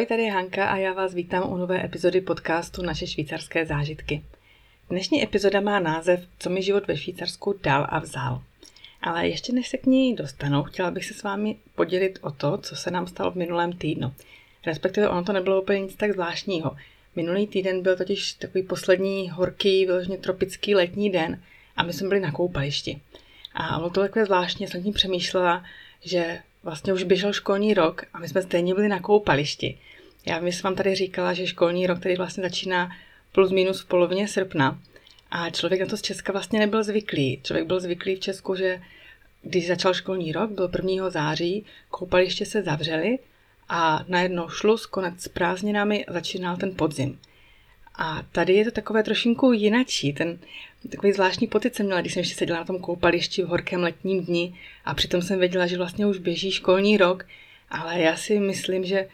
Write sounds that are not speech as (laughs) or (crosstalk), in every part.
Ahoj, tady je Hanka a já vás vítám u nové epizody podcastu Naše švýcarské zážitky. Dnešní epizoda má název Co mi život ve Švýcarsku dal a vzal. Ale ještě než se k ní dostanu, chtěla bych se s vámi podělit o to, co se nám stalo v minulém týdnu. Respektive ono to nebylo úplně nic tak zvláštního. Minulý týden byl totiž takový poslední horký, vyloženě tropický letní den a my jsme byli na koupališti. A bylo to takové zvláštně, jsem tím přemýšlela, že vlastně už běžel školní rok a my jsme stejně byli na koupališti. Já jsem vám tady říkala, že školní rok tady vlastně začíná plus minus v polovině srpna a člověk na to z Česka vlastně nebyl zvyklý. Člověk byl zvyklý v Česku, že když začal školní rok, byl 1. září, koupaliště se zavřely a najednou šlus, konec s prázdninami, začínal ten podzim. A tady je to takové trošinku jinačí. Ten takový zvláštní pocit jsem měla, když jsem ještě seděla na tom koupališti v horkém letním dni a přitom jsem věděla, že vlastně už běží školní rok, ale já si myslím, že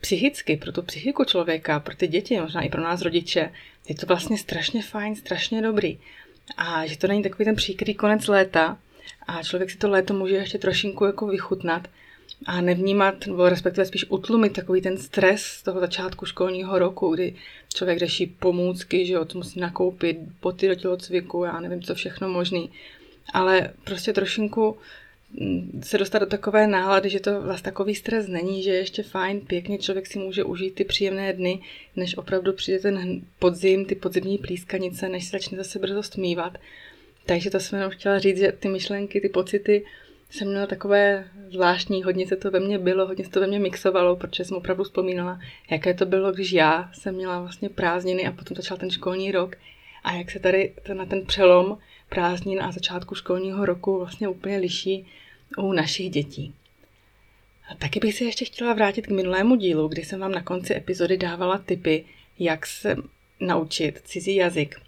psychicky, pro tu psychiku člověka, pro ty děti, možná i pro nás rodiče, je to vlastně strašně fajn, strašně dobrý. A že to není takový ten příkrý konec léta a člověk si to léto může ještě trošinku jako vychutnat a nevnímat, nebo respektive spíš utlumit takový ten stres z toho začátku školního roku, kdy člověk řeší pomůcky, že jo, musí nakoupit, boty do tělocviku, já nevím, co všechno možný. Ale prostě trošinku se dostat do takové nálady, že to vlastně takový stres není, že je ještě fajn, pěkně člověk si může užít ty příjemné dny, než opravdu přijde ten podzim, ty podzimní plískanice, než se začne zase brzo stmívat. Takže to jsem jenom chtěla říct, že ty myšlenky, ty pocity jsem měla takové zvláštní, hodně se to ve mně bylo, hodně se to ve mně mixovalo, protože jsem opravdu vzpomínala, jaké to bylo, když já jsem měla vlastně prázdniny a potom začal ten školní rok a jak se tady na ten přelom prázdnin a začátku školního roku vlastně úplně liší u našich dětí. A taky bych se ještě chtěla vrátit k minulému dílu, kdy jsem vám na konci epizody dávala tipy, jak se naučit cizí jazyk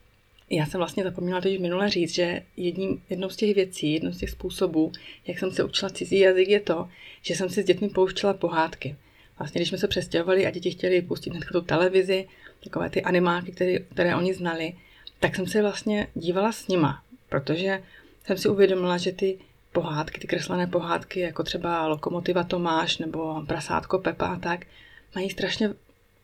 já jsem vlastně zapomněla teď minule říct, že jedním, jednou z těch věcí, jednou z těch způsobů, jak jsem se učila cizí jazyk, je to, že jsem si s dětmi pouštěla pohádky. Vlastně, když jsme se přestěhovali a děti chtěli pustit hned tu televizi, takové ty animáky, které, které oni znali, tak jsem se vlastně dívala s nima, protože jsem si uvědomila, že ty pohádky, ty kreslené pohádky, jako třeba Lokomotiva Tomáš nebo Prasátko Pepa a tak, mají strašně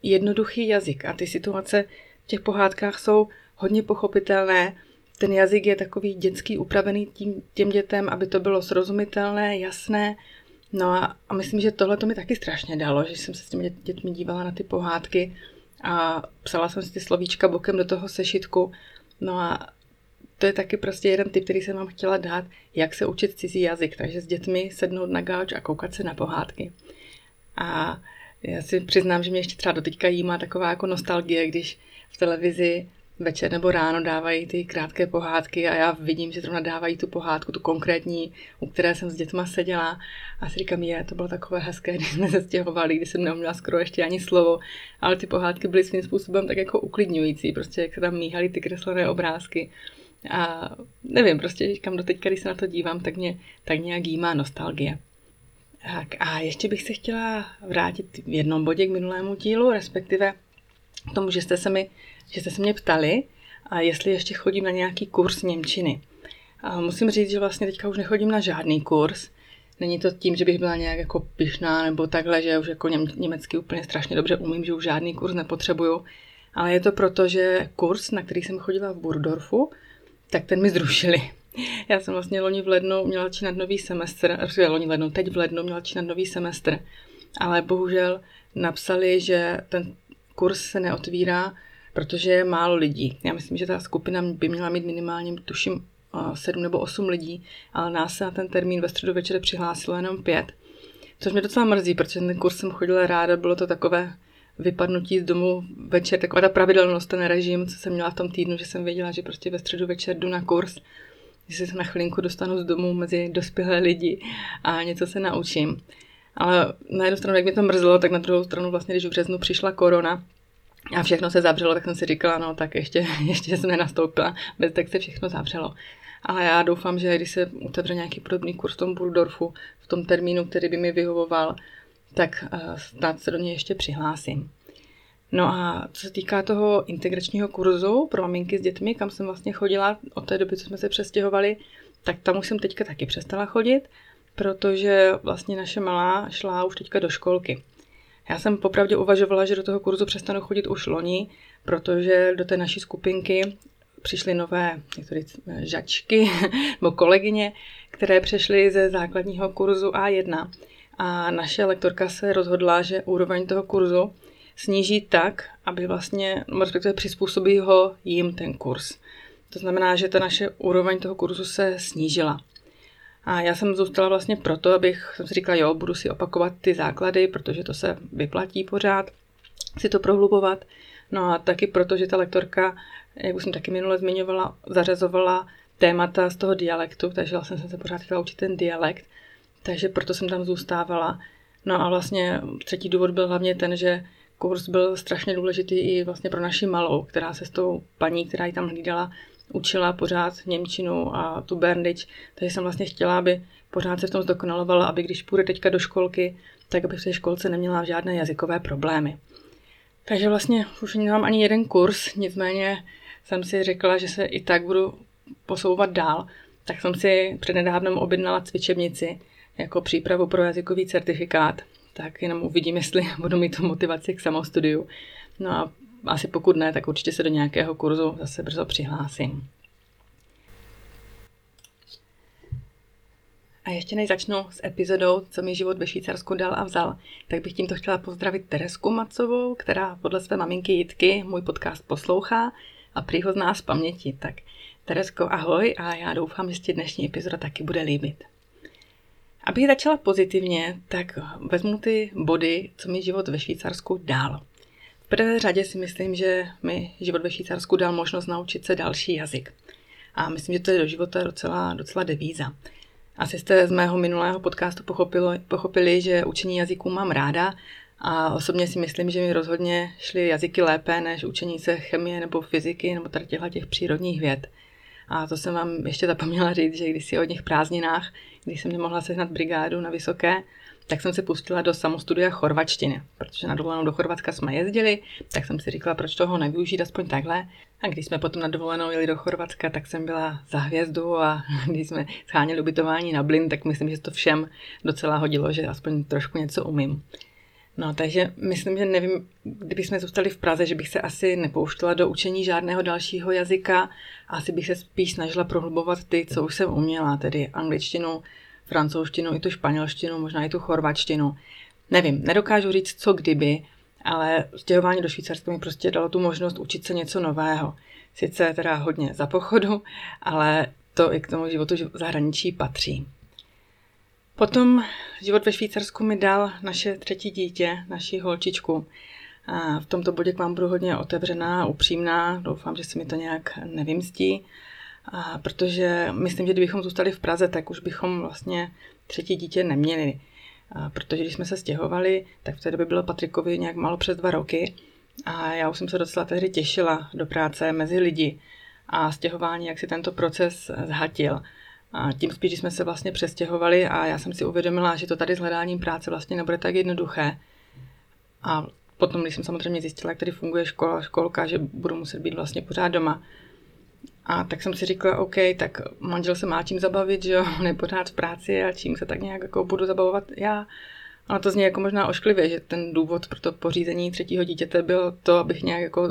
jednoduchý jazyk a ty situace v těch pohádkách jsou hodně pochopitelné. Ten jazyk je takový dětský, upravený tím, těm dětem, aby to bylo srozumitelné, jasné. No a, a myslím, že tohle to mi taky strašně dalo, že jsem se s těmi dětmi dívala na ty pohádky a psala jsem si ty slovíčka bokem do toho sešitku. No a to je taky prostě jeden tip, který jsem vám chtěla dát, jak se učit cizí jazyk. Takže s dětmi sednout na gauč a koukat se na pohádky. A já si přiznám, že mě ještě třeba doteďka jímá taková jako nostalgie, když v televizi večer nebo ráno dávají ty krátké pohádky a já vidím, že zrovna dávají tu pohádku, tu konkrétní, u které jsem s dětma seděla a si říkám, je, to bylo takové hezké, (laughs) když jsme se stěhovali, když jsem neuměla skoro ještě ani slovo, ale ty pohádky byly svým způsobem tak jako uklidňující, prostě jak se tam míhaly ty kreslené obrázky. A nevím, prostě říkám, do teďka, když se na to dívám, tak mě tak nějak jímá nostalgie. Tak a ještě bych se chtěla vrátit v jednom bodě k minulému dílu, respektive k tomu, že jste se mi že jste se mě ptali, a jestli ještě chodím na nějaký kurz Němčiny. A musím říct, že vlastně teďka už nechodím na žádný kurz. Není to tím, že bych byla nějak jako pyšná nebo takhle, že už jako něm, německy úplně strašně dobře umím, že už žádný kurz nepotřebuju. Ale je to proto, že kurz, na který jsem chodila v Burdorfu, tak ten mi zrušili. Já jsem vlastně loni v lednu měla začínat nový semestr, loni v lednu, teď v lednu měla začínat nový semestr, ale bohužel napsali, že ten kurz se neotvírá, protože je málo lidí. Já myslím, že ta skupina by měla mít minimálně, tuším, sedm nebo osm lidí, ale nás se na ten termín ve středu večer přihlásilo jenom pět. Což mě docela mrzí, protože ten kurz jsem chodila ráda, bylo to takové vypadnutí z domu večer, taková ta pravidelnost, ten režim, co jsem měla v tom týdnu, že jsem věděla, že prostě ve středu večer jdu na kurz, že se na chvilinku dostanu z domu mezi dospělé lidi a něco se naučím. Ale na jednu stranu, jak mě to mrzelo, tak na druhou stranu vlastně, když v březnu přišla korona, a všechno se zavřelo, tak jsem si říkala, no tak ještě, (laughs) ještě jsem nenastoupila, bez tak se všechno zavřelo. Ale já doufám, že když se otevře nějaký podobný kurz v tom Burdorfu, v tom termínu, který by mi vyhovoval, tak uh, snad se do něj ještě přihlásím. No a co se týká toho integračního kurzu pro maminky s dětmi, kam jsem vlastně chodila od té doby, co jsme se přestěhovali, tak tam už jsem teďka taky přestala chodit, protože vlastně naše malá šla už teďka do školky. Já jsem popravdě uvažovala, že do toho kurzu přestanu chodit už loni, protože do té naší skupinky přišly nové některé žačky (laughs) nebo kolegyně, které přešly ze základního kurzu A1. A naše lektorka se rozhodla, že úroveň toho kurzu sníží tak, aby vlastně, respektive přizpůsobí ho jim ten kurz. To znamená, že ta naše úroveň toho kurzu se snížila. A já jsem zůstala vlastně proto, abych jsem si říkala, jo, budu si opakovat ty základy, protože to se vyplatí pořád, si to prohlubovat. No a taky proto, že ta lektorka, jak už jsem taky minule zmiňovala, zařazovala témata z toho dialektu, takže vlastně jsem se pořád chtěla učit ten dialekt, takže proto jsem tam zůstávala. No a vlastně třetí důvod byl hlavně ten, že kurz byl strašně důležitý i vlastně pro naši malou, která se s tou paní, která ji tam hlídala, učila pořád Němčinu a tu Berndič, takže jsem vlastně chtěla, aby pořád se v tom zdokonalovala, aby když půjde teďka do školky, tak aby v té školce neměla žádné jazykové problémy. Takže vlastně už nemám ani jeden kurz, nicméně jsem si řekla, že se i tak budu posouvat dál, tak jsem si přednedávnem objednala cvičebnici jako přípravu pro jazykový certifikát, tak jenom uvidím, jestli (laughs) budu mít tu motivaci k samostudiu. No a asi pokud ne, tak určitě se do nějakého kurzu zase brzo přihlásím. A ještě než začnu s epizodou, co mi život ve Švýcarsku dal a vzal, tak bych tímto chtěla pozdravit Teresku Macovou, která podle své maminky Jitky můj podcast poslouchá a prý zná z paměti. Tak Teresko, ahoj a já doufám, že ti dnešní epizoda taky bude líbit. Abych začala pozitivně, tak vezmu ty body, co mi život ve Švýcarsku dal. V prvé řadě si myslím, že mi život ve Švýcarsku dal možnost naučit se další jazyk. A myslím, že to je do života docela, docela devíza. Asi jste z mého minulého podcastu pochopili, pochopili, že učení jazyků mám ráda a osobně si myslím, že mi rozhodně šly jazyky lépe než učení se chemie nebo fyziky nebo tady těch přírodních věd. A to jsem vám ještě zapomněla říct, že když si o nich prázdninách, když jsem nemohla sehnat brigádu na vysoké, tak jsem se pustila do samostudia chorvačtiny, protože na dovolenou do Chorvatska jsme jezdili, tak jsem si říkala, proč toho nevyužít aspoň takhle. A když jsme potom na dovolenou jeli do Chorvatska, tak jsem byla za hvězdu a (laughs) když jsme scháněli ubytování na Blin, tak myslím, že to všem docela hodilo, že aspoň trošku něco umím. No, takže myslím, že nevím, kdyby jsme zůstali v Praze, že bych se asi nepouštěla do učení žádného dalšího jazyka. Asi bych se spíš snažila prohlubovat ty, co už jsem uměla, tedy angličtinu, francouzštinu, i tu španělštinu, možná i tu chorvačtinu. Nevím, nedokážu říct, co kdyby, ale stěhování do Švýcarska mi prostě dalo tu možnost učit se něco nového. Sice teda hodně za pochodu, ale to i k tomu životu v zahraničí patří. Potom život ve Švýcarsku mi dal naše třetí dítě, naši holčičku. A v tomto bodě k vám budu hodně otevřená, upřímná, doufám, že se mi to nějak nevymstí, a protože myslím, že kdybychom zůstali v Praze, tak už bychom vlastně třetí dítě neměli. A protože když jsme se stěhovali, tak v té době bylo Patrikovi nějak málo přes dva roky a já už jsem se docela tehdy těšila do práce mezi lidi a stěhování, jak si tento proces zhatil. A tím spíš, že jsme se vlastně přestěhovali a já jsem si uvědomila, že to tady s hledáním práce vlastně nebude tak jednoduché. A potom, když jsem samozřejmě zjistila, jak tady funguje škola, školka, že budu muset být vlastně pořád doma. A tak jsem si říkala, OK, tak manžel se má čím zabavit, že jo, on je pořád v práci a čím se tak nějak jako budu zabavovat já. Ale to zní jako možná ošklivě, že ten důvod pro to pořízení třetího dítěte byl to, abych nějak jako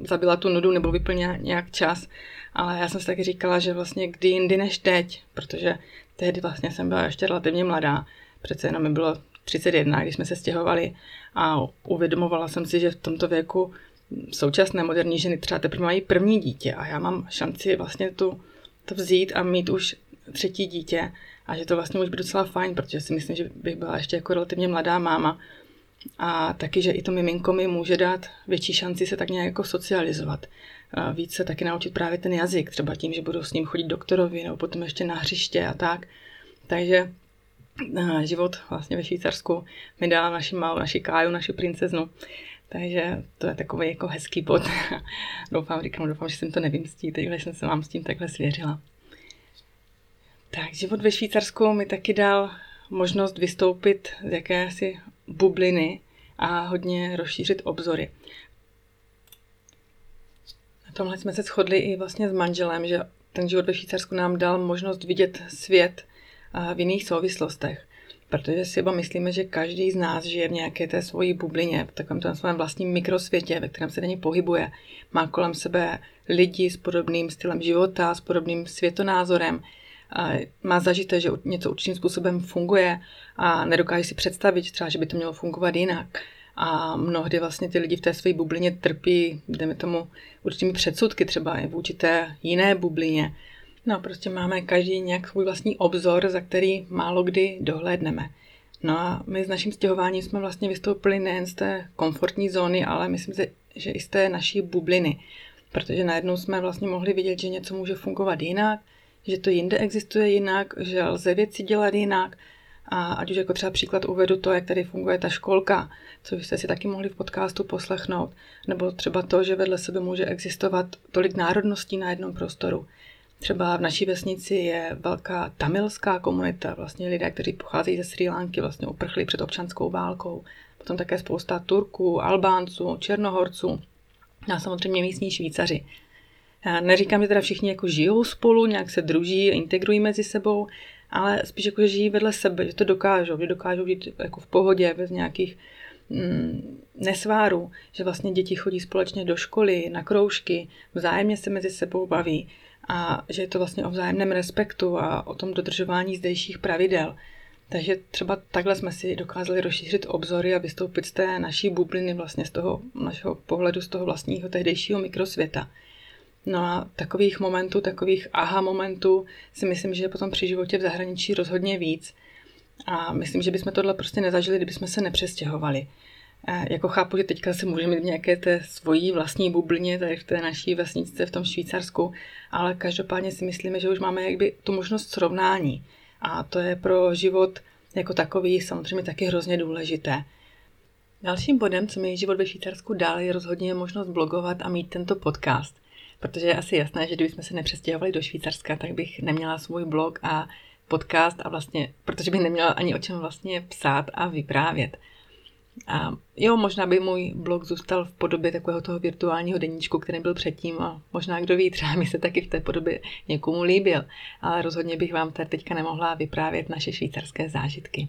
zabila tu nudu nebo vyplnila nějak čas. Ale já jsem si taky říkala, že vlastně kdy jindy než teď, protože tehdy vlastně jsem byla ještě relativně mladá. Přece jenom mi bylo 31, když jsme se stěhovali a uvědomovala jsem si, že v tomto věku současné moderní ženy třeba teprve mají první dítě a já mám šanci vlastně tu, to vzít a mít už třetí dítě a že to vlastně už by docela fajn, protože si myslím, že bych byla ještě jako relativně mladá máma a taky, že i to miminko mi může dát větší šanci se tak nějak jako socializovat. A víc se taky naučit právě ten jazyk, třeba tím, že budu s ním chodit doktorovi nebo potom ještě na hřiště a tak. Takže život vlastně ve Švýcarsku mi dal naši malou, naši Káju, naši princeznu. Takže to je takový jako hezký bod. (laughs) doufám, říkám, doufám, že jsem to nevymstí, takže jsem se vám s tím takhle svěřila. Tak, život ve Švýcarsku mi taky dal možnost vystoupit z jakési bubliny a hodně rozšířit obzory. Na tomhle jsme se shodli i vlastně s manželem, že ten život ve Švýcarsku nám dal možnost vidět svět v jiných souvislostech. Protože si oba myslíme, že každý z nás žije v nějaké té svojí bublině, v takovém tom svém vlastním mikrosvětě, ve kterém se denně pohybuje. Má kolem sebe lidi s podobným stylem života, s podobným světonázorem, má zažité, že něco určitým způsobem funguje a nedokáže si představit třeba, že by to mělo fungovat jinak. A mnohdy vlastně ty lidi v té své bublině trpí, jdeme tomu, určitými předsudky třeba i v určité jiné bublině. No, prostě máme každý nějak svůj vlastní obzor, za který málo kdy dohlédneme. No a my s naším stěhováním jsme vlastně vystoupili nejen z té komfortní zóny, ale myslím si, že i z té naší bubliny. Protože najednou jsme vlastně mohli vidět, že něco může fungovat jinak, že to jinde existuje jinak, že lze věci dělat jinak. A ať už jako třeba příklad uvedu to, jak tady funguje ta školka, co jste si taky mohli v podcastu poslechnout, nebo třeba to, že vedle sebe může existovat tolik národností na jednom prostoru. Třeba v naší vesnici je velká tamilská komunita, vlastně lidé, kteří pocházejí ze Sri Lanky, vlastně uprchli před občanskou válkou. Potom také spousta Turků, Albánců, Černohorců a samozřejmě místní Švýcaři. Neříkám, že teda všichni jako žijou spolu, nějak se druží, integrují mezi sebou, ale spíš jako, že žijí vedle sebe, že to dokážou, že dokážou být jako v pohodě, bez nějakých mm, nesvárů, že vlastně děti chodí společně do školy, na kroužky, vzájemně se mezi sebou baví a že je to vlastně o vzájemném respektu a o tom dodržování zdejších pravidel. Takže třeba takhle jsme si dokázali rozšířit obzory a vystoupit z té naší bubliny, vlastně z toho našeho pohledu, z toho vlastního tehdejšího mikrosvěta. No a takových momentů, takových aha momentů si myslím, že je potom při životě v zahraničí rozhodně víc. A myslím, že bychom tohle prostě nezažili, kdybychom se nepřestěhovali. Jako chápu, že teďka se můžeme mít v nějaké té svojí vlastní bublině, tady v té naší vesničce v tom Švýcarsku, ale každopádně si myslíme, že už máme jakby tu možnost srovnání. A to je pro život jako takový samozřejmě taky hrozně důležité. Dalším bodem, co mi život ve Švýcarsku dál, je rozhodně možnost blogovat a mít tento podcast. Protože je asi jasné, že kdybychom se nepřestěhovali do Švýcarska, tak bych neměla svůj blog a podcast a vlastně, protože bych neměla ani o čem vlastně psát a vyprávět. A jo, možná by můj blog zůstal v podobě takového toho virtuálního deníčku, který byl předtím a možná kdo ví, třeba mi se taky v té podobě někomu líbil, ale rozhodně bych vám tady teďka nemohla vyprávět naše švýcarské zážitky.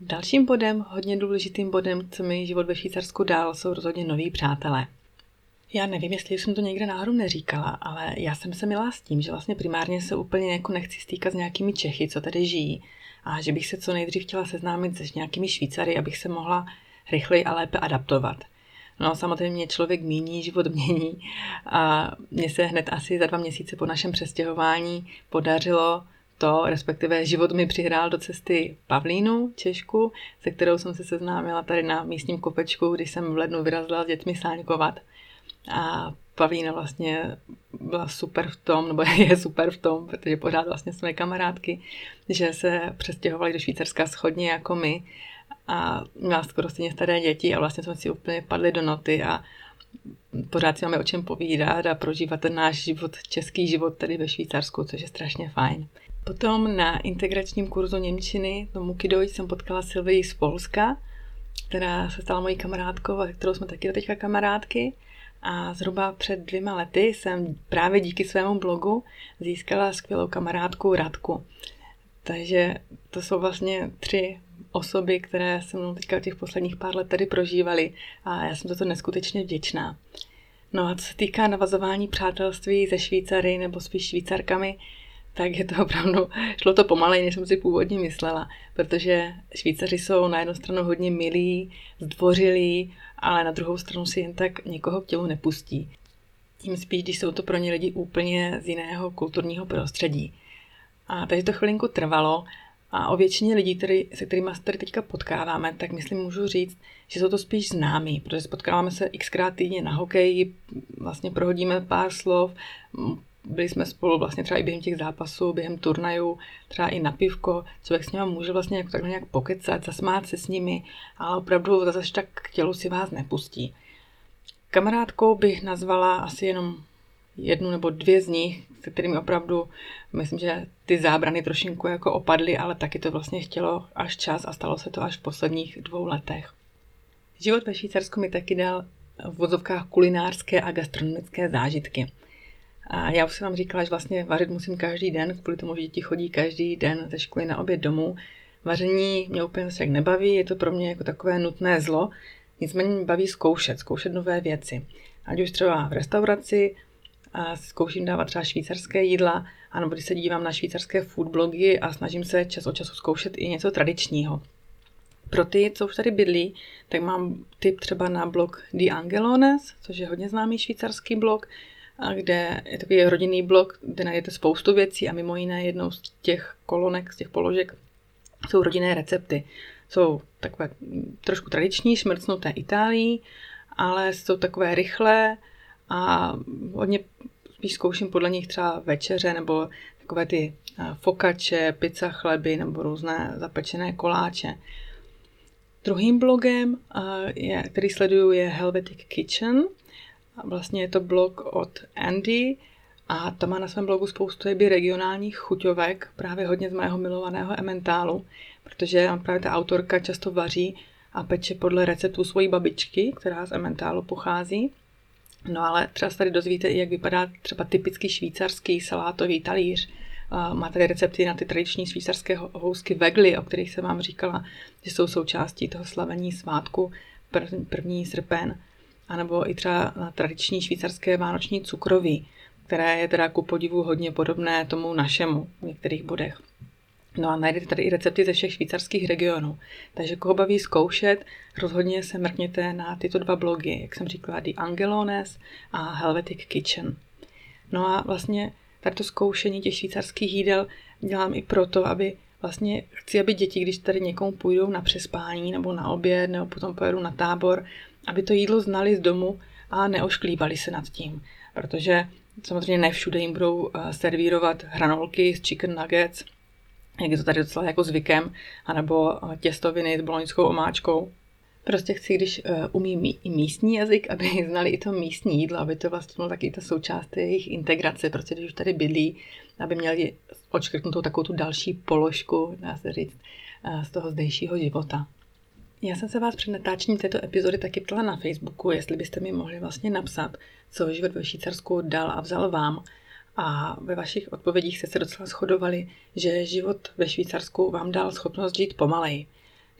Dalším bodem, hodně důležitým bodem, co mi život ve Švýcarsku dal, jsou rozhodně noví přátelé. Já nevím, jestli jsem to někde náhodou neříkala, ale já jsem se milá s tím, že vlastně primárně se úplně jako nechci stýkat s nějakými Čechy, co tady žijí, a že bych se co nejdřív chtěla seznámit se nějakými Švýcary, abych se mohla rychleji a lépe adaptovat. No samozřejmě člověk míní, život mění a mně se hned asi za dva měsíce po našem přestěhování podařilo to, respektive život mi přihrál do cesty Pavlínu, Češku, se kterou jsem se seznámila tady na místním kopečku, když jsem v lednu vyrazila s dětmi sáňkovat. A Pavlína vlastně byla super v tom, nebo (laughs) je super v tom, protože pořád vlastně jsme kamarádky, že se přestěhovali do Švýcarska schodně jako my a měla skoro stejně staré děti a vlastně jsme si úplně padli do noty a pořád si máme o čem povídat a prožívat ten náš život, český život tady ve Švýcarsku, což je strašně fajn. Potom na integračním kurzu Němčiny do Mukidoj jsem potkala Silvii z Polska, která se stala mojí kamarádkou a kterou jsme taky teďka kamarádky. A zhruba před dvěma lety jsem právě díky svému blogu získala skvělou kamarádku Radku. Takže to jsou vlastně tři osoby, které se mnou teďka těch posledních pár let tady prožívaly a já jsem za to neskutečně vděčná. No a co se týká navazování přátelství se Švýcary nebo spíš Švýcarkami, tak je to opravdu, šlo to pomalej, než jsem si původně myslela, protože Švýcaři jsou na jednu stranu hodně milí, zdvořilí, ale na druhou stranu si jen tak někoho k tělu nepustí. Tím spíš, když jsou to pro ně lidi úplně z jiného kulturního prostředí. A takže to chvilinku trvalo a o většině lidí, který, se kterými se tady teďka potkáváme, tak myslím můžu říct, že jsou to spíš známí, protože spotkáváme se xkrát týdně na hokeji, vlastně prohodíme pár slov, byli jsme spolu vlastně třeba i během těch zápasů, během turnajů, třeba i na pivko, člověk s nimi může vlastně jako takhle nějak pokecat, zasmát se s nimi, ale opravdu zase tak k tělu si vás nepustí. Kamarádkou bych nazvala asi jenom jednu nebo dvě z nich, se kterými opravdu myslím, že ty zábrany trošinku jako opadly, ale taky to vlastně chtělo až čas a stalo se to až v posledních dvou letech. Život ve Švýcarsku mi taky dal v vozovkách kulinářské a gastronomické zážitky. A já už jsem vám říkala, že vlastně vařit musím každý den, kvůli tomu, že děti chodí každý den ze školy na oběd domů. vaření mě úplně tak nebaví, je to pro mě jako takové nutné zlo, nicméně mě baví zkoušet, zkoušet nové věci. Ať už třeba v restauraci, a zkouším dávat třeba švýcarské jídla, anebo když se dívám na švýcarské food blogy a snažím se čas od času zkoušet i něco tradičního. Pro ty, co už tady bydlí, tak mám tip třeba na blog The Angelones, což je hodně známý švýcarský blog, kde je takový rodinný blog, kde najdete spoustu věcí a mimo jiné jednou z těch kolonek, z těch položek jsou rodinné recepty. Jsou takové trošku tradiční, šmrcnuté Itálii, ale jsou takové rychlé a hodně spíš zkouším podle nich třeba večeře nebo takové ty fokače, pizza chleby nebo různé zapečené koláče. Druhým blogem, je, který sleduju, je Helvetic Kitchen. Vlastně je to blog od Andy a ta má na svém blogu spoustu jeby regionálních chuťovek, právě hodně z mého milovaného ementálu, protože právě ta autorka často vaří a peče podle receptů svojí babičky, která z ementálu pochází. No ale třeba se tady dozvíte i, jak vypadá třeba typický švýcarský salátový talíř, má tady recepty na ty tradiční švýcarské housky vegly, o kterých jsem vám říkala, že jsou součástí toho slavení svátku první srpen. A nebo i třeba na tradiční švýcarské vánoční cukroví, které je teda ku podivu hodně podobné tomu našemu v některých bodech. No a najdete tady i recepty ze všech švýcarských regionů. Takže koho baví zkoušet, rozhodně se mrkněte na tyto dva blogy, jak jsem říkala, The Angelones a Helvetic Kitchen. No a vlastně tady to zkoušení těch švýcarských jídel dělám i proto, aby vlastně chci, aby děti, když tady někomu půjdou na přespání nebo na oběd nebo potom pojedu na tábor, aby to jídlo znali z domu a neošklíbali se nad tím. Protože samozřejmě ne všude jim budou eh, servírovat hranolky z chicken nuggets, jak je to tady docela jako zvykem, anebo eh, těstoviny s boloňskou omáčkou. Prostě chci, když uh, umí mí, i místní jazyk, aby (laughs) znali i to místní jídlo, aby to vlastně bylo taky ta součást jejich integrace, prostě když už tady bydlí, aby měli odškrtnutou takovou tu další položku, dá se říct, z toho zdejšího života. Já jsem se vás před natáčením této epizody taky ptala na Facebooku, jestli byste mi mohli vlastně napsat, co život ve Švýcarsku dal a vzal vám. A ve vašich odpovědích jste se docela shodovali, že život ve Švýcarsku vám dal schopnost žít pomaleji.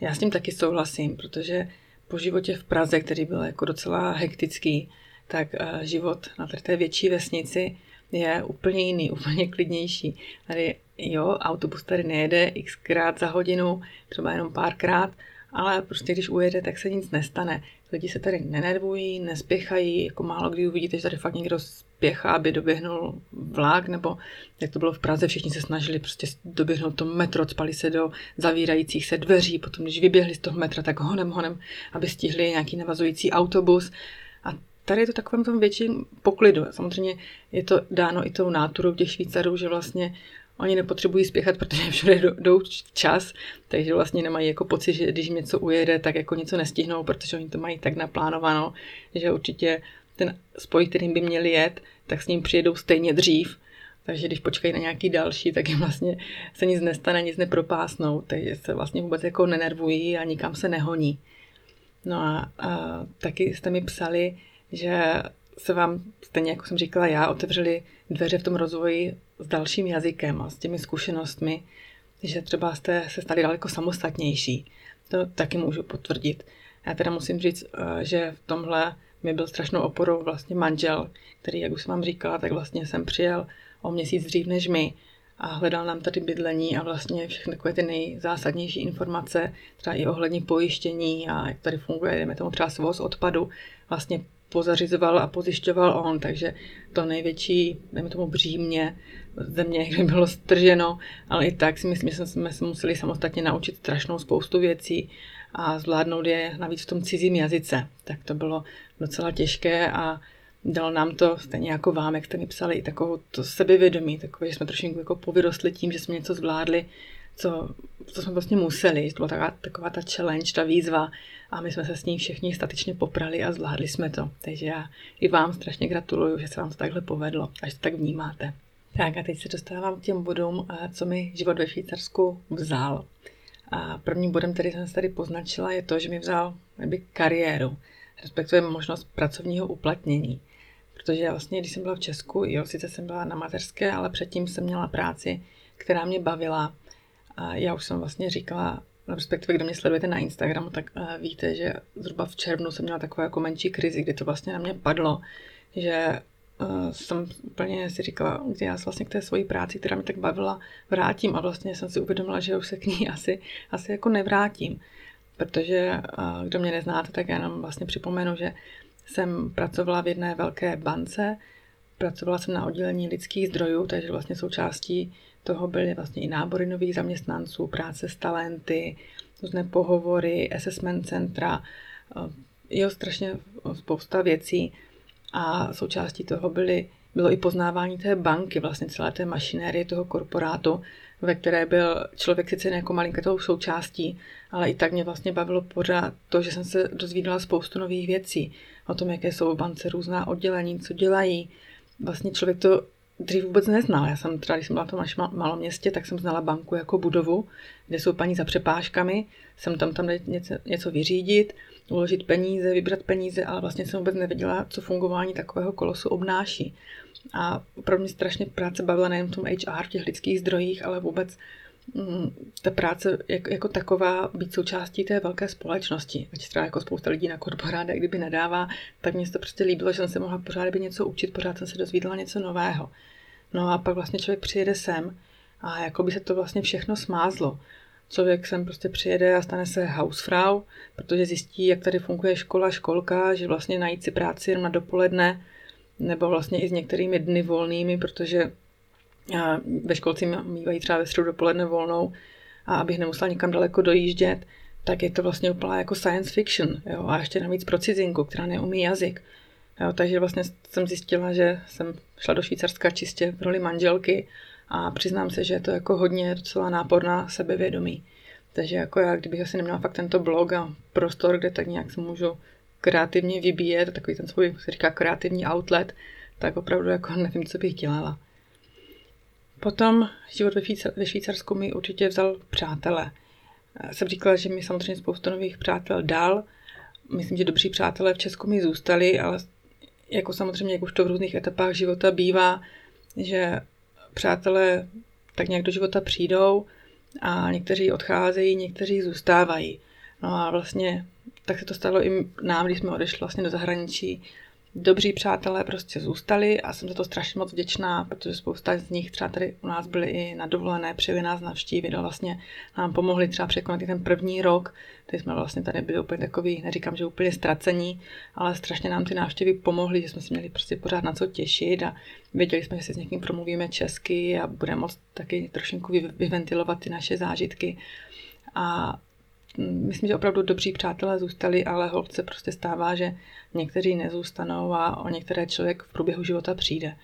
Já s tím taky souhlasím, protože po životě v Praze, který byl jako docela hektický, tak eh, život na té větší vesnici je úplně jiný, (laughs) úplně klidnější. Tady jo, autobus tady nejede xkrát za hodinu, třeba jenom párkrát, ale prostě když ujede, tak se nic nestane. Lidi se tady nenervují, nespěchají, jako málo kdy uvidíte, že tady fakt někdo spěchá, aby doběhnul vlak, nebo jak to bylo v Praze, všichni se snažili prostě doběhnout to metro, spali se do zavírajících se dveří, potom když vyběhli z toho metra, tak honem, honem, aby stihli nějaký navazující autobus. A tady je to takovém tom větším poklidu. Samozřejmě je to dáno i tou náturou těch Švýcarů, že vlastně Oni nepotřebují spěchat, protože všude jdou čas, takže vlastně nemají jako pocit, že když něco ujede, tak jako něco nestihnou, protože oni to mají tak naplánováno, že určitě ten spoj, kterým by měli jet, tak s ním přijedou stejně dřív. Takže když počkají na nějaký další, tak jim vlastně se nic nestane, nic nepropásnou, takže se vlastně vůbec jako nenervují a nikam se nehoní. No a, a taky jste mi psali, že se vám, stejně jako jsem říkala já, otevřeli dveře v tom rozvoji s dalším jazykem a s těmi zkušenostmi, že třeba jste se stali daleko samostatnější. To taky můžu potvrdit. Já teda musím říct, eh, že v tomhle mi byl strašnou oporou vlastně manžel, který, jak už jsem vám říkala, tak vlastně jsem přijel o měsíc dřív než my a hledal nám tady bydlení a vlastně všechny takové ty nejzásadnější informace, třeba i ohledně pojištění a jak tady funguje, jdeme tomu třeba svoz odpadu, vlastně pozařizoval a pozjišťoval on, takže to největší, dejme tomu břímě, země, (laughs) kde bylo strženo, ale i tak si myslím, že jsme se museli samostatně naučit strašnou spoustu věcí a zvládnout je navíc v tom cizím jazyce. Tak to bylo docela těžké a dalo nám to, stejně jako vám, jak jste mi psali, i takovou to sebevědomí, takové, že jsme trošku jako povyrostli tím, že jsme něco zvládli, co, co jsme vlastně museli. To byla taková, taková ta challenge, ta výzva a my jsme se s ní všichni statečně poprali a zvládli jsme to. Takže já i vám strašně gratuluju, že se vám to takhle povedlo a že to tak vnímáte. Tak a teď se dostávám k těm bodům, co mi život ve Švýcarsku vzal. A prvním bodem, který jsem se tady poznačila, je to, že mi vzal neby kariéru, respektive možnost pracovního uplatnění. Protože vlastně, když jsem byla v Česku, jo, sice jsem byla na mateřské, ale předtím jsem měla práci, která mě bavila já už jsem vlastně říkala, respektive kdo mě sledujete na Instagramu, tak uh, víte, že zhruba v červnu jsem měla takovou jako menší krizi, kdy to vlastně na mě padlo, že uh, jsem úplně si říkala, kdy já se vlastně k té svojí práci, která mě tak bavila, vrátím a vlastně jsem si uvědomila, že už se k ní (laughs) asi, asi jako nevrátím. Protože uh, kdo mě neznáte, tak já jenom vlastně připomenu, že jsem pracovala v jedné velké bance, pracovala jsem na oddělení lidských zdrojů, takže vlastně součástí toho byly vlastně i nábory nových zaměstnanců, práce s talenty, různé pohovory, assessment centra, jo, strašně spousta věcí a součástí toho byly, bylo i poznávání té banky, vlastně celé té mašinérie toho korporátu, ve které byl člověk sice jako malinkatou součástí, ale i tak mě vlastně bavilo pořád to, že jsem se dozvídala spoustu nových věcí o tom, jaké jsou v bance různá oddělení, co dělají. Vlastně člověk to dřív vůbec neznal. Já jsem třeba, když jsem byla v tom až malom městě, tak jsem znala banku jako budovu, kde jsou paní za přepážkami, jsem tam tam něco, něco vyřídit, uložit peníze, vybrat peníze, ale vlastně jsem vůbec nevěděla, co fungování takového kolosu obnáší. A opravdu mě strašně práce bavila nejen v tom HR, v těch lidských zdrojích, ale vůbec ta práce jako, taková být součástí té velké společnosti. Ať třeba jako spousta lidí na korporátech, kdyby nadává, tak mě to prostě líbilo, že jsem se mohla pořád by něco učit, pořád jsem se dozvídala něco nového. No a pak vlastně člověk přijede sem a jako by se to vlastně všechno smázlo. Člověk sem prostě přijede a stane se hausfrau, protože zjistí, jak tady funguje škola, školka, že vlastně najít si práci jenom na dopoledne, nebo vlastně i s některými dny volnými, protože ve školci mývají třeba ve středu dopoledne volnou a abych nemusela nikam daleko dojíždět, tak je to vlastně úplně jako science fiction. Jo? A ještě navíc pro cizinku, která neumí jazyk. Jo, takže vlastně jsem zjistila, že jsem šla do Švýcarska čistě v roli manželky a přiznám se, že je to jako hodně docela náporná sebevědomí. Takže jako já, kdybych asi neměla fakt tento blog a prostor, kde tak nějak se můžu kreativně vybíjet, takový ten svůj, se říká kreativní outlet, tak opravdu jako (laughs) nevím, co bych dělala. Potom život ve Švýcarsku mi určitě vzal přátele. Jsem říkala, že mi samozřejmě spoustu nových přátel dal. Myslím, že dobří přátelé v Česku mi zůstali, ale jako samozřejmě, jak už to v různých etapách života bývá, že přátelé tak nějak do života přijdou a někteří odcházejí, někteří zůstávají. No a vlastně tak se to stalo i nám, když jsme odešli vlastně do zahraničí, dobří přátelé prostě zůstali a jsem za to strašně moc vděčná, protože spousta z nich třeba tady u nás byli i na dovolené, přijeli nás navštívit a vlastně nám pomohli třeba překonat i ten první rok, kdy jsme vlastně tady byli úplně takový, neříkám, že úplně ztracení, ale strašně nám ty návštěvy pomohly, že jsme si měli prostě pořád na co těšit a věděli jsme, že si s někým promluvíme česky a budeme moct taky trošinku vyventilovat ty naše zážitky. A myslím, že opravdu dobří přátelé zůstali, ale holce prostě stává, že někteří nezůstanou a o některé člověk v průběhu života přijde.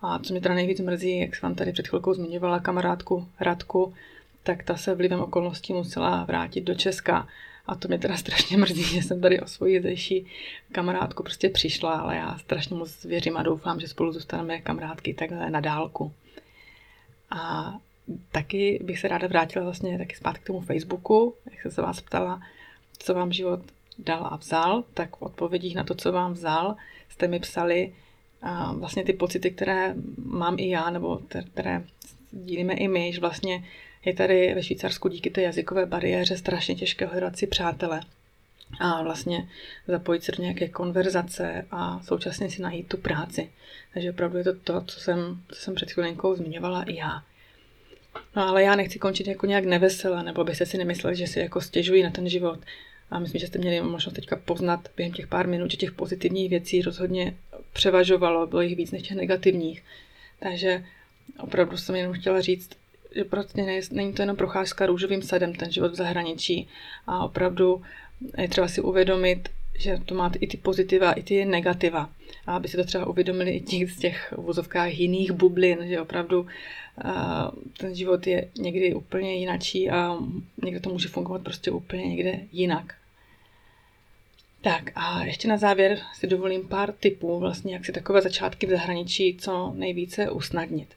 A co mě teda nejvíc mrzí, jak jsem vám tady před chvilkou zmiňovala kamarádku Radku, tak ta se vlivem okolností musela vrátit do Česka. A to mě teda strašně mrzí, že jsem tady o svoji zdejší kamarádku prostě přišla, ale já strašně moc věřím a doufám, že spolu zůstaneme kamarádky takhle na dálku. A taky bych se ráda vrátila vlastně taky zpátky k tomu Facebooku, jak jsem se vás ptala, co vám život dal a vzal, tak v odpovědích na to, co vám vzal, jste mi psali a vlastně ty pocity, které mám i já, nebo které dílíme i my, že vlastně je tady ve Švýcarsku díky té jazykové bariéře strašně těžké hledat si přátele a vlastně zapojit se do nějaké konverzace a současně si najít tu práci. Takže opravdu je to to, co jsem, co jsem před chvilinkou zmiňovala i já. No ale já nechci končit jako nějak nevesele, nebo byste si nemysleli, že si jako stěžují na ten život. A myslím, že jste měli možnost teďka poznat během těch pár minut, že těch pozitivních věcí rozhodně převažovalo, bylo jich víc než těch negativních. Takže opravdu jsem jenom chtěla říct, že prostě není to jenom procházka růžovým sadem, ten život v zahraničí. A opravdu je třeba si uvědomit, že to máte i ty pozitiva, i ty negativa. A aby si to třeba uvědomili i těch z těch vozovkách jiných bublin, že opravdu ten život je někdy úplně jinačí a někde to může fungovat prostě úplně někde jinak. Tak a ještě na závěr si dovolím pár tipů, vlastně jak si takové začátky v zahraničí co nejvíce usnadnit.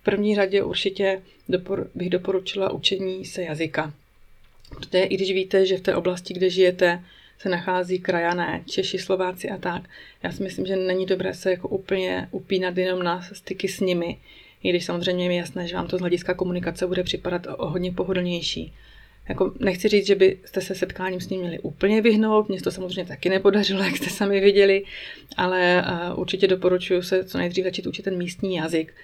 V první řadě určitě bych doporučila učení se jazyka. Protože i když víte, že v té oblasti, kde žijete, se nachází krajané, Češi, Slováci a tak. Já si myslím, že není dobré se jako úplně upínat jenom na styky s nimi. I když samozřejmě je jasné, že vám to z hlediska komunikace bude připadat o hodně pohodlnější. Jako nechci říct, že byste se setkáním s ním měli úplně vyhnout, mně to samozřejmě taky nepodařilo, (laughs) jak jste sami viděli, ale uh, určitě doporučuji se co nejdřív začít učit ten místní jazyk.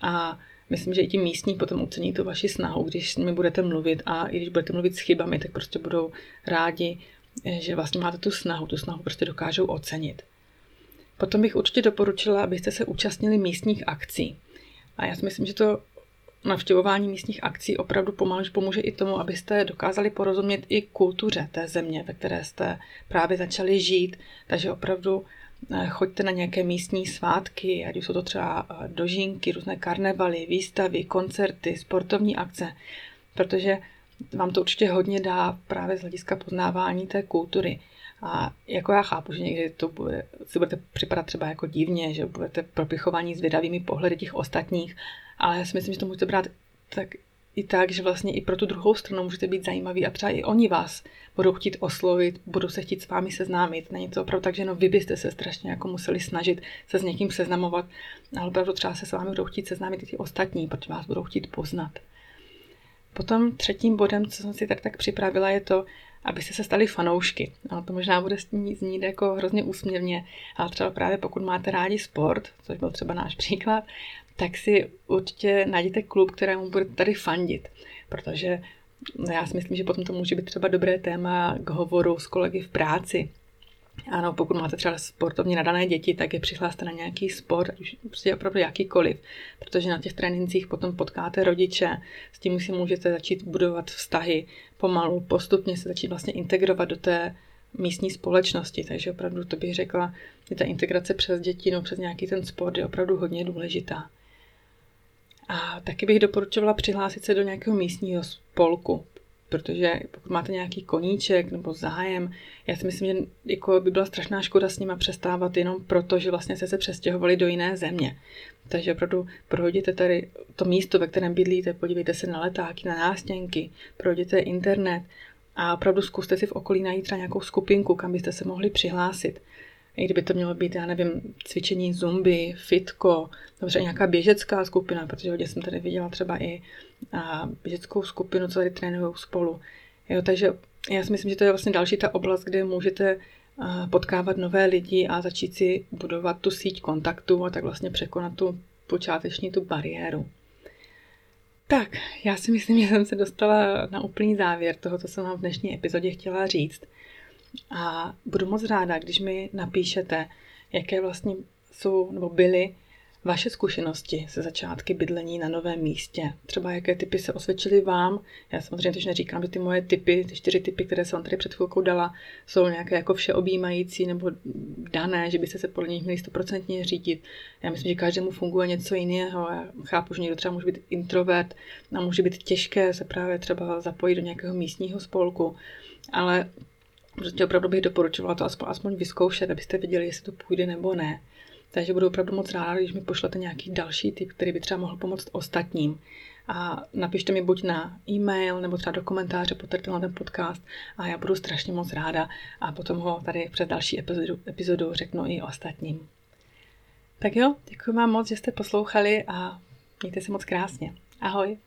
A myslím, že i ti místní potom ocení tu vaši snahu, když s nimi budete mluvit a i když budete mluvit s chybami, tak prostě budou rádi, že vlastně máte tu snahu, tu snahu prostě dokážou ocenit. Potom bych určitě doporučila, abyste se účastnili místních akcí. A já si myslím, že to navštěvování místních akcí opravdu pomalu pomůže i tomu, abyste dokázali porozumět i kultuře té země, ve které jste právě začali žít. Takže opravdu eh, choďte na nějaké místní svátky, ať už jsou to třeba eh, dožínky, různé karnevaly, výstavy, koncerty, sportovní akce, protože vám to určitě hodně dá právě z hlediska poznávání té kultury. A jako já chápu, že někdy to bude, si budete připadat třeba jako divně, že budete propichovaní zvědavými pohledy těch ostatních, ale já si myslím, že to můžete brát tak i tak, že vlastně i pro tu druhou stranu můžete být zajímavý a třeba i oni vás budou chtít oslovit, budou se chtít s vámi seznámit. Není to opravdu tak, že no vy byste se strašně jako museli snažit se s někým seznamovat, ale opravdu třeba se s vámi budou chtít seznámit i ty ostatní, protože vás budou chtít poznat. Potom třetím bodem, co jsem si tak tak připravila, je to, abyste se stali fanoušky. Ale to možná bude znít, jako hrozně úsměvně, ale třeba právě pokud máte rádi sport, což byl třeba náš (laughs) příklad, tak si určitě najděte klub, kterému budete tady fandit, protože já si myslím, že potom to může být třeba dobré téma k hovoru s kolegy v práci, ano, pokud máte třeba sportovně nadané děti, tak je přihláste na nějaký sport, už prostě opravdu jakýkoliv, protože na těch trénincích potom potkáte rodiče, s tím si můžete začít budovat vztahy pomalu, postupně se začít vlastně integrovat do té místní společnosti, takže opravdu to bych řekla, že ta integrace přes děti, no přes nějaký ten sport je opravdu hodně důležitá. A taky bych doporučovala přihlásit se do nějakého místního spolku, protože pokud máte nějaký koníček nebo zájem, já si myslím, že jako by byla strašná škoda s nima přestávat jenom proto, že vlastně se se přestěhovali do jiné země. Takže opravdu prohodíte tady to místo, ve kterém bydlíte, podívejte se na letáky, na nástěnky, prohodíte internet a opravdu zkuste si v okolí najít třeba nějakou skupinku, kam byste se mohli přihlásit. I kdyby to mělo být, já nevím, cvičení zumby, fitko, dobře nějaká běžecká skupina, protože hodně jsem tady viděla třeba i a, běžeckou skupinu, co tady trénují spolu. Jo, takže já si myslím, že to je vlastně další ta oblast, kde můžete potkávat nové lidi a začít si budovat tu síť kontaktů a tak vlastně překonat tu počáteční tu bariéru. Tak, já si myslím, (laughs) že jsem se dostala na úplný závěr toho, co jsem vám v dnešní epizodě chtěla říct. A budu moc ráda, když mi napíšete, jaké vlastně jsou nebo byly vaše zkušenosti se začátky bydlení na novém místě. Třeba jaké typy se osvědčily vám. Já samozřejmě teď neříkám, že ty moje typy, ty čtyři typy, které jsem tady před chvilkou dala, jsou nějaké jako všeobjímající nebo dané, že byste se podle nich měli stoprocentně řídit. Já myslím, že každému funguje něco jiného. Já chápu, že někdo třeba může být introvert a může být těžké se právě třeba zapojit do nějakého místního spolku. Ale Prostě opravdu bych doporučovala to aspoň, aspoň vyzkoušet, abyste viděli, jestli to půjde nebo ne. Takže budu opravdu moc ráda, když mi pošlete nějaký další tip, který by třeba mohl pomoct ostatním. A napište mi buď na e-mail nebo třeba do komentáře pod tenhle ten podcast a já budu strašně moc ráda a potom ho tady před další epizodu, epizodu řeknu i ostatním. Tak jo, děkuji vám moc, že jste poslouchali a mějte se moc krásně. Ahoj!